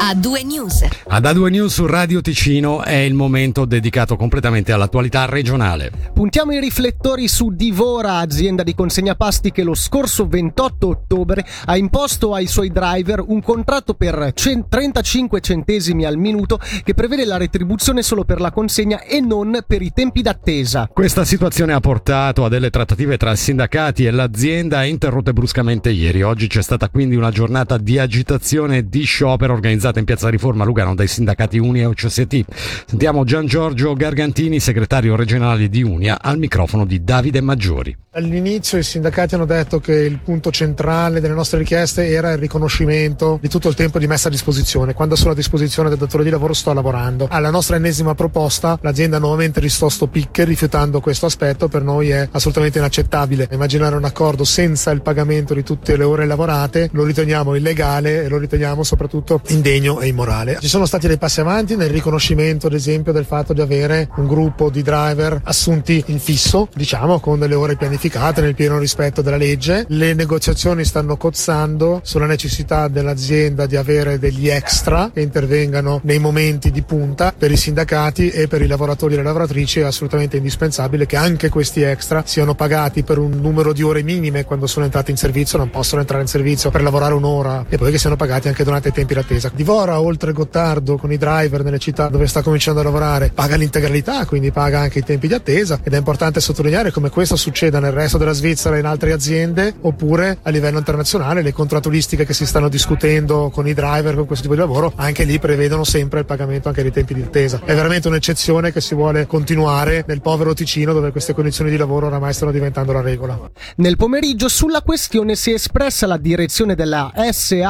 A2 News. Ad A2 News su Radio Ticino è il momento dedicato completamente all'attualità regionale. Puntiamo i riflettori su Divora, azienda di consegna pasti che lo scorso 28 ottobre ha imposto ai suoi driver un contratto per 35 centesimi al minuto che prevede la retribuzione solo per la consegna e non per i tempi d'attesa. Questa situazione ha portato a delle trattative tra sindacati e l'azienda interrotte bruscamente ieri. Oggi c'è stata quindi una giornata di agitazione e di sciopero organizzata in Piazza Riforma Lugano dai sindacati Unia e OCST. Sentiamo Gian Giorgio Gargantini, segretario regionale di Unia, al microfono di Davide Maggiori. All'inizio i sindacati hanno detto che il punto centrale delle nostre richieste era il riconoscimento di tutto il tempo di messa a disposizione. Quando sono a disposizione del datore di lavoro sto lavorando. Alla nostra ennesima proposta l'azienda ha nuovamente risposto picche rifiutando questo aspetto. Per noi è assolutamente inaccettabile. Immaginare un accordo senza il pagamento di tutte le ore lavorate lo riteniamo illegale e lo riteniamo soprattutto indegno e immorale. Ci sono stati dei passi avanti nel riconoscimento ad esempio del fatto di avere un gruppo di driver assunti in fisso, diciamo con delle ore pianificate nel pieno rispetto della legge. Le negoziazioni stanno cozzando sulla necessità dell'azienda di avere degli extra che intervengano nei momenti di punta per i sindacati e per i lavoratori e le lavoratrici è assolutamente indispensabile che anche questi extra siano pagati per un numero di ore minime quando sono entrati in servizio, non possono entrare in servizio per lavorare un'ora e poi che siano pagati anche durante i tempi d'attesa. Divora, oltre Gottardo, con i driver nelle città dove sta cominciando a lavorare, paga l'integralità, quindi paga anche i tempi di attesa ed è importante sottolineare come questo succeda nel resto della Svizzera e in altre aziende oppure a livello internazionale le contrattualistiche che si stanno discutendo con i driver con questo tipo di lavoro anche lì prevedono sempre il pagamento anche dei tempi di attesa. È veramente un'eccezione che si vuole continuare nel povero Ticino dove queste condizioni di lavoro oramai stanno diventando la regola. Nel pomeriggio sulla questione si è espressa la direzione della SH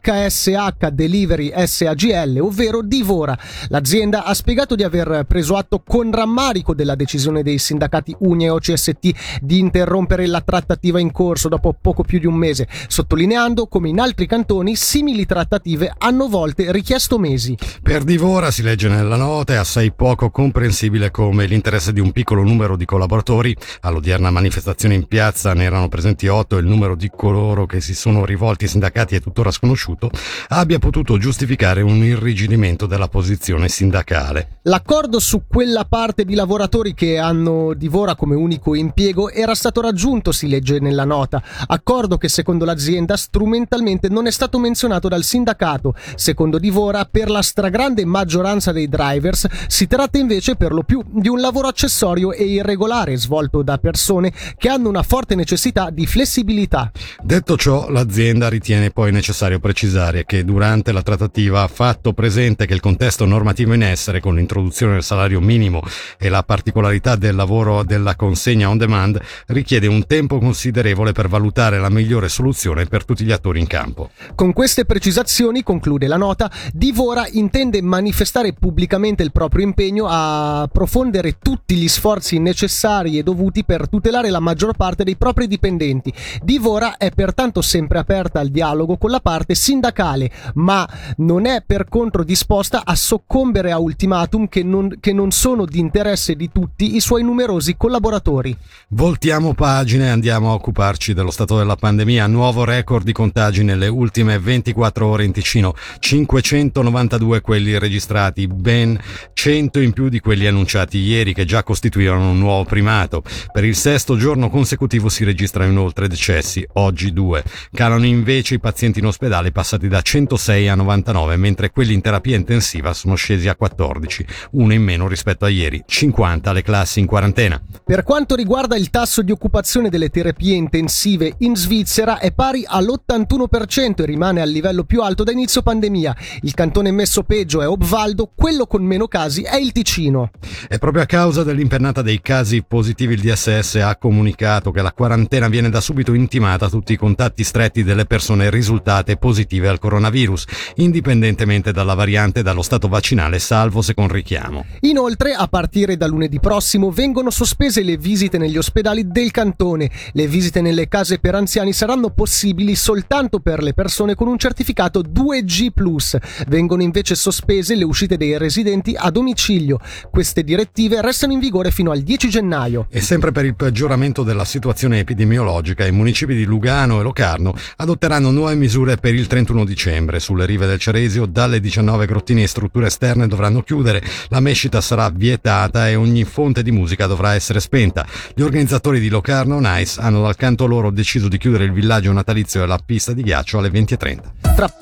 HSH Delivery SAGL ovvero Divora l'azienda ha spiegato di aver preso atto con rammarico della decisione dei sindacati Unia e OCST di interrompere la trattativa in corso dopo poco più di un mese, sottolineando come in altri cantoni simili trattative hanno volte richiesto mesi. Per Divora si legge nella nota è assai poco comprensibile come l'interesse di un piccolo numero di collaboratori, all'odierna manifestazione in piazza ne erano presenti otto e il numero di coloro che si sono rivolti ai sindacati è tuttora sconosciuto, abbia potuto giustificare un irrigidimento della posizione sindacale. L'accordo su quella parte di lavoratori che hanno Divora come unico impiego era stato raggiunto, si legge nella nota, accordo che secondo l'azienda strumentalmente non è stato menzionato dal sindacato. Secondo Divora, per la stragrande maggioranza dei drivers si tratta invece per lo più di un lavoro accessorio e irregolare svolto da persone che hanno una forte necessità di flessibilità. Detto ciò, l'azienda ritiene poi necessario precisare che durante la trattativa ha fatto presente che il contesto normativo in essere con l'introduzione del salario minimo e la particolarità del lavoro della consegna on demand richiede un tempo considerevole per valutare la migliore soluzione per tutti gli attori in campo. Con queste precisazioni, conclude la nota, Divora intende manifestare pubblicamente il proprio impegno a profondere tutti gli sforzi necessari e dovuti per tutelare la maggior parte dei propri dipendenti. Divora è pertanto sempre aperta al dialogo con la parte sindacale, ma non è per contro disposta a soccombere a ultimatum che non, che non sono di interesse di tutti i suoi numerosi collaboratori. Voltiamo pagina e andiamo a occuparci dello stato della pandemia. Nuovo record di contagi nelle ultime 24 ore in Ticino. 592 quelli registrati, ben 100 in più di quelli annunciati ieri che già costituivano un nuovo primato. Per il sesto giorno consecutivo si registrano inoltre decessi, oggi due. Calano invece i pazienti in ospedale passati da 106 a 99, mentre quelli in terapia intensiva sono scesi a 14, uno in meno rispetto a ieri. 50 le classi in quarantena. Per quanto riguarda il tasso di occupazione delle terapie intensive in Svizzera è pari all'81% e rimane al livello più alto da inizio pandemia. Il cantone messo peggio è Obvaldo, quello con meno casi è il Ticino. E proprio a causa dell'impennata dei casi positivi il DSS ha comunicato che la quarantena viene da subito intimata a tutti i contatti stretti delle persone risultate positive al coronavirus, indipendentemente dalla variante e dallo stato vaccinale, salvo se con richiamo. Inoltre, a partire da lunedì prossimo vengono sospese le visite negli ospedali del cantone. Le visite nelle case per anziani saranno possibili soltanto per le persone con un certificato 2G+. Vengono invece sospese le uscite dei residenti a domicilio. Queste direttive restano in vigore fino al 10 gennaio. E sempre per il peggioramento della situazione epidemiologica, i municipi di Lugano e Locarno adotteranno nuove misure per il 31 dicembre. Sulle rive del Ceresio, dalle 19 grottine e strutture esterne dovranno chiudere, la mescita sarà vietata e ogni fonte di musica dovrà essere spenta. Gli organizzatori di Locarno Nice hanno dal canto loro deciso di chiudere il villaggio natalizio e la pista di ghiaccio alle 20.30. Tra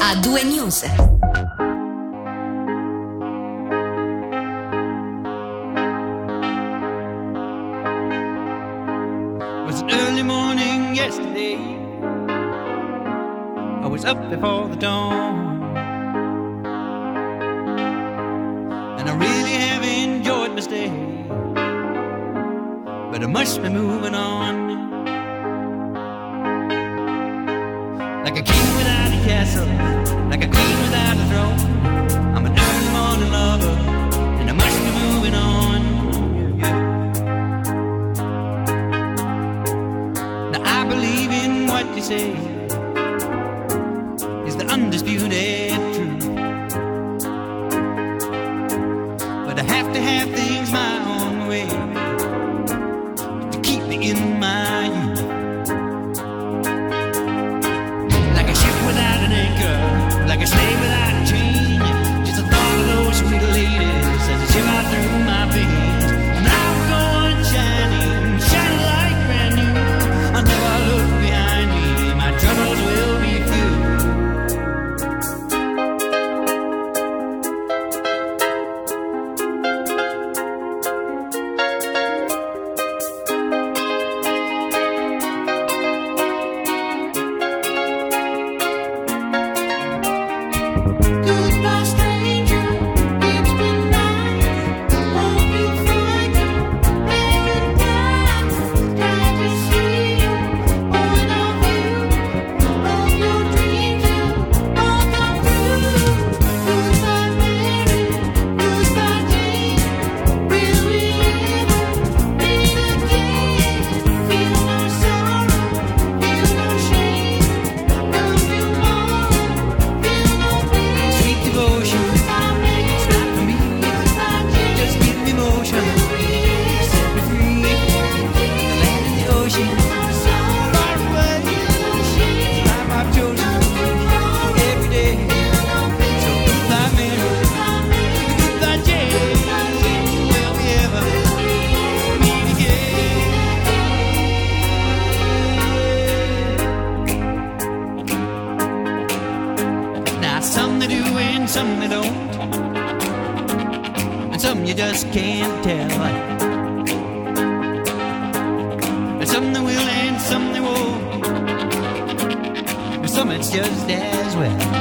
A due news. I was up before the dawn. And I really have enjoyed my stay. But I must be moving on. Like a king without a castle, like a queen without a throne. I'm an early morning lover, and I must be moving on. Now I believe in what you say undisputed tell. And some they will and some they won't, and some it's just as well.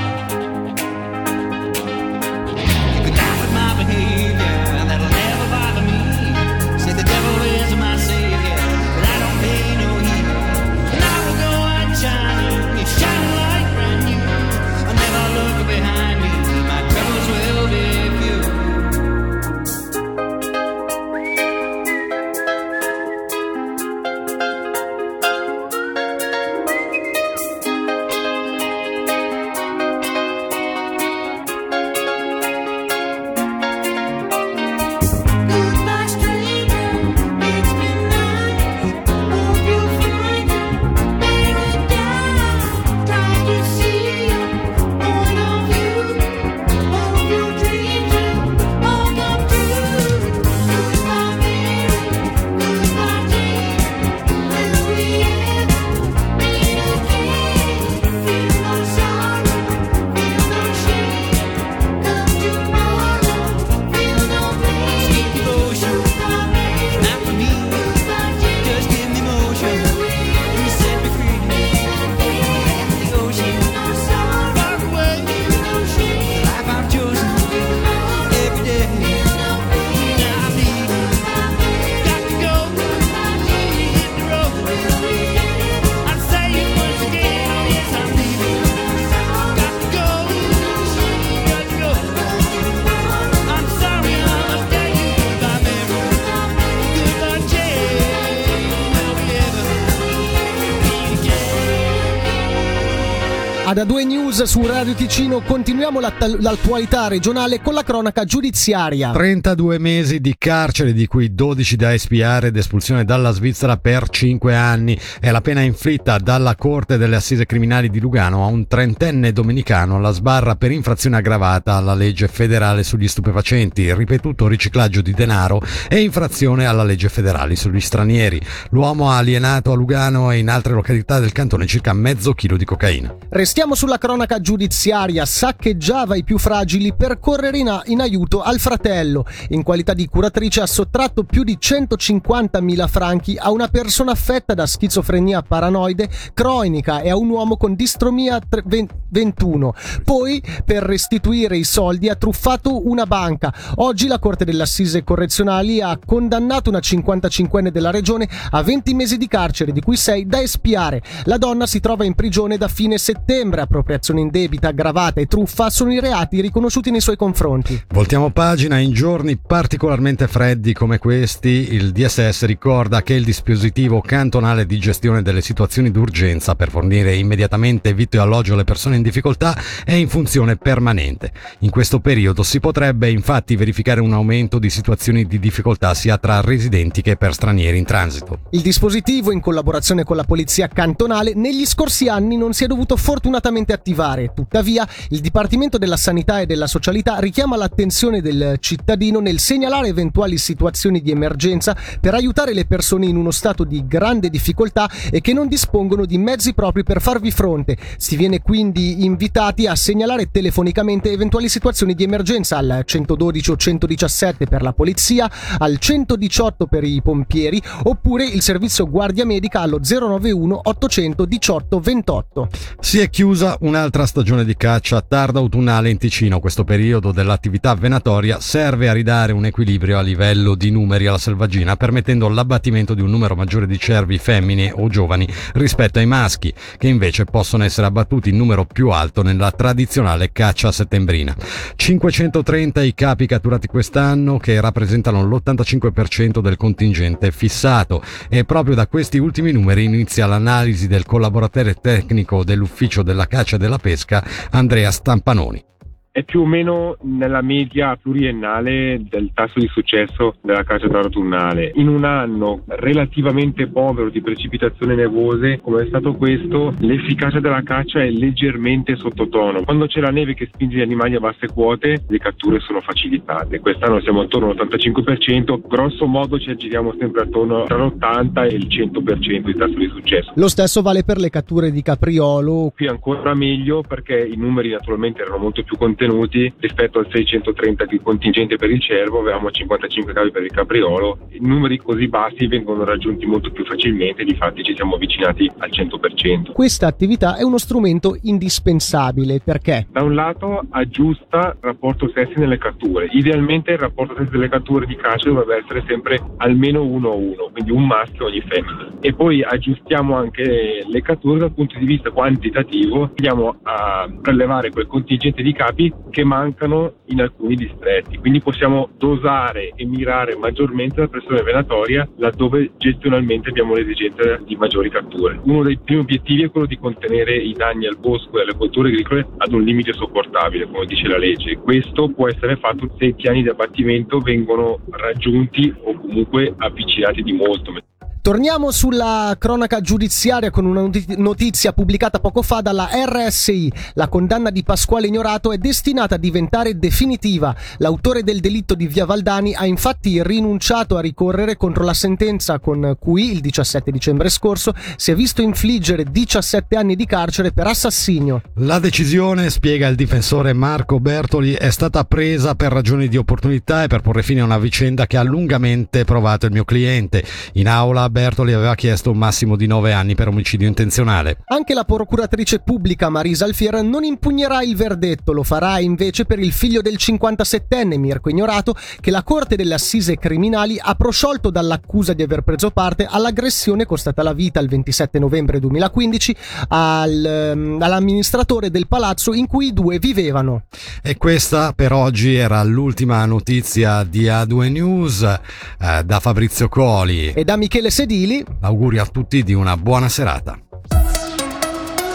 Ad A2 News su Radio Ticino continuiamo l'att- l'attualità regionale con la cronaca giudiziaria. 32 mesi di carcere, di cui 12 da espiare ed espulsione dalla Svizzera per 5 anni. È la pena inflitta dalla Corte delle Assise Criminali di Lugano a un trentenne domenicano alla sbarra per infrazione aggravata alla legge federale sugli stupefacenti, ripetuto riciclaggio di denaro e infrazione alla legge federale sugli stranieri. L'uomo ha alienato a Lugano e in altre località del cantone circa mezzo chilo di cocaina. Restiamo sulla cronaca giudiziaria. Saccheggiava i più fragili per correre in, in aiuto al fratello. In qualità di curatrice ha sottratto più di 150.000 franchi a una persona affetta da schizofrenia paranoide cronica e a un uomo con distromia tre- ven- 21. Poi, per restituire i soldi, ha truffato una banca. Oggi la Corte delle Assise Correzionali ha condannato una 55enne della regione a 20 mesi di carcere, di cui 6 da espiare. La donna si trova in prigione da fine settembre. Appropriazione indebita, aggravata e truffa sono i reati riconosciuti nei suoi confronti. Voltiamo pagina, in giorni particolarmente freddi come questi, il DSS ricorda che il dispositivo cantonale di gestione delle situazioni d'urgenza per fornire immediatamente vitto e alloggio alle persone in difficoltà è in funzione permanente. In questo periodo si potrebbe infatti verificare un aumento di situazioni di difficoltà sia tra residenti che per stranieri in transito. Il dispositivo, in collaborazione con la polizia cantonale, negli scorsi anni non si è dovuto fortunatamente attivare. Tuttavia, il Dipartimento della Sanità e della Socialità richiama l'attenzione del cittadino nel segnalare eventuali situazioni di emergenza per aiutare le persone in uno stato di grande difficoltà e che non dispongono di mezzi propri per farvi fronte. Si viene quindi invitati a segnalare telefonicamente eventuali situazioni di emergenza al 112 o 117 per la polizia, al 118 per i pompieri oppure il servizio guardia medica allo 091 818 28. Si è chiusa un'altra stagione di caccia tarda autunnale in Ticino. Questo periodo dell'attività venatoria serve a ridare un equilibrio a livello di numeri alla selvaggina, permettendo l'abbattimento di un numero maggiore di cervi femmine o giovani rispetto ai maschi, che invece possono essere abbattuti in numero più alto nella tradizionale caccia settembrina. 530 i capi catturati quest'anno, che rappresentano l'85% del contingente fissato, e proprio da questi ultimi numeri inizia l'analisi del collaboratore tecnico dell'ufficio della caccia e della pesca Andrea Stampanoni. È più o meno nella media pluriennale del tasso di successo della caccia autunnale. In un anno relativamente povero di precipitazioni nevose, come è stato questo, l'efficacia della caccia è leggermente sottotono. Quando c'è la neve che spinge gli animali a basse quote, le catture sono facilitate. Quest'anno siamo attorno all'85%, grosso modo ci aggiriamo sempre attorno tra l'80 e il 100% di tasso di successo. Lo stesso vale per le catture di capriolo. Qui ancora meglio perché i numeri naturalmente erano molto più contenuti rispetto al 630 di contingente per il cervo, avevamo 55 cavi per il capriolo. I numeri così bassi vengono raggiunti molto più facilmente, difatti ci siamo avvicinati al 100%. Questa attività è uno strumento indispensabile perché Da un lato aggiusta il rapporto sessi nelle catture, idealmente il rapporto sessi delle catture di caccia dovrebbe essere sempre almeno uno a uno, quindi un maschio ogni femmina. E poi aggiustiamo anche le catture dal punto di vista quantitativo, andiamo a prelevare quel contingente di capi che mancano in alcuni distretti, quindi possiamo dosare e mirare maggiormente la pressione venatoria laddove gestionalmente abbiamo l'esigenza di maggiori catture. Uno dei primi obiettivi è quello di contenere i danni al bosco e alle colture agricole ad un limite sopportabile, come dice la legge. Questo può essere fatto se i piani di abbattimento vengono raggiunti o comunque avvicinati di molto. Torniamo sulla cronaca giudiziaria con una noti- notizia pubblicata poco fa dalla RSI. La condanna di Pasquale Ignorato è destinata a diventare definitiva. L'autore del delitto di Via Valdani ha infatti rinunciato a ricorrere contro la sentenza con cui il 17 dicembre scorso si è visto infliggere 17 anni di carcere per assassinio. La decisione, spiega il difensore Marco Bertoli, è stata presa per ragioni di opportunità e per porre fine a una vicenda che ha lungamente provato il mio cliente. In aula Bertoli aveva chiesto un massimo di 9 anni per omicidio intenzionale. Anche la procuratrice pubblica Marisa Alfier non impugnerà il verdetto, lo farà invece per il figlio del 57enne Mirko Ignorato che la Corte delle Assise Criminali ha prosciolto dall'accusa di aver preso parte all'aggressione costata la vita il 27 novembre 2015 al, ehm, all'amministratore del palazzo in cui i due vivevano. E questa per oggi era l'ultima notizia di A2 News eh, da Fabrizio Coli. E da Michele Sedili Auguri a tutti di una buona serata.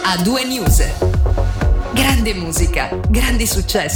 A due news. Grande musica, grandi successi.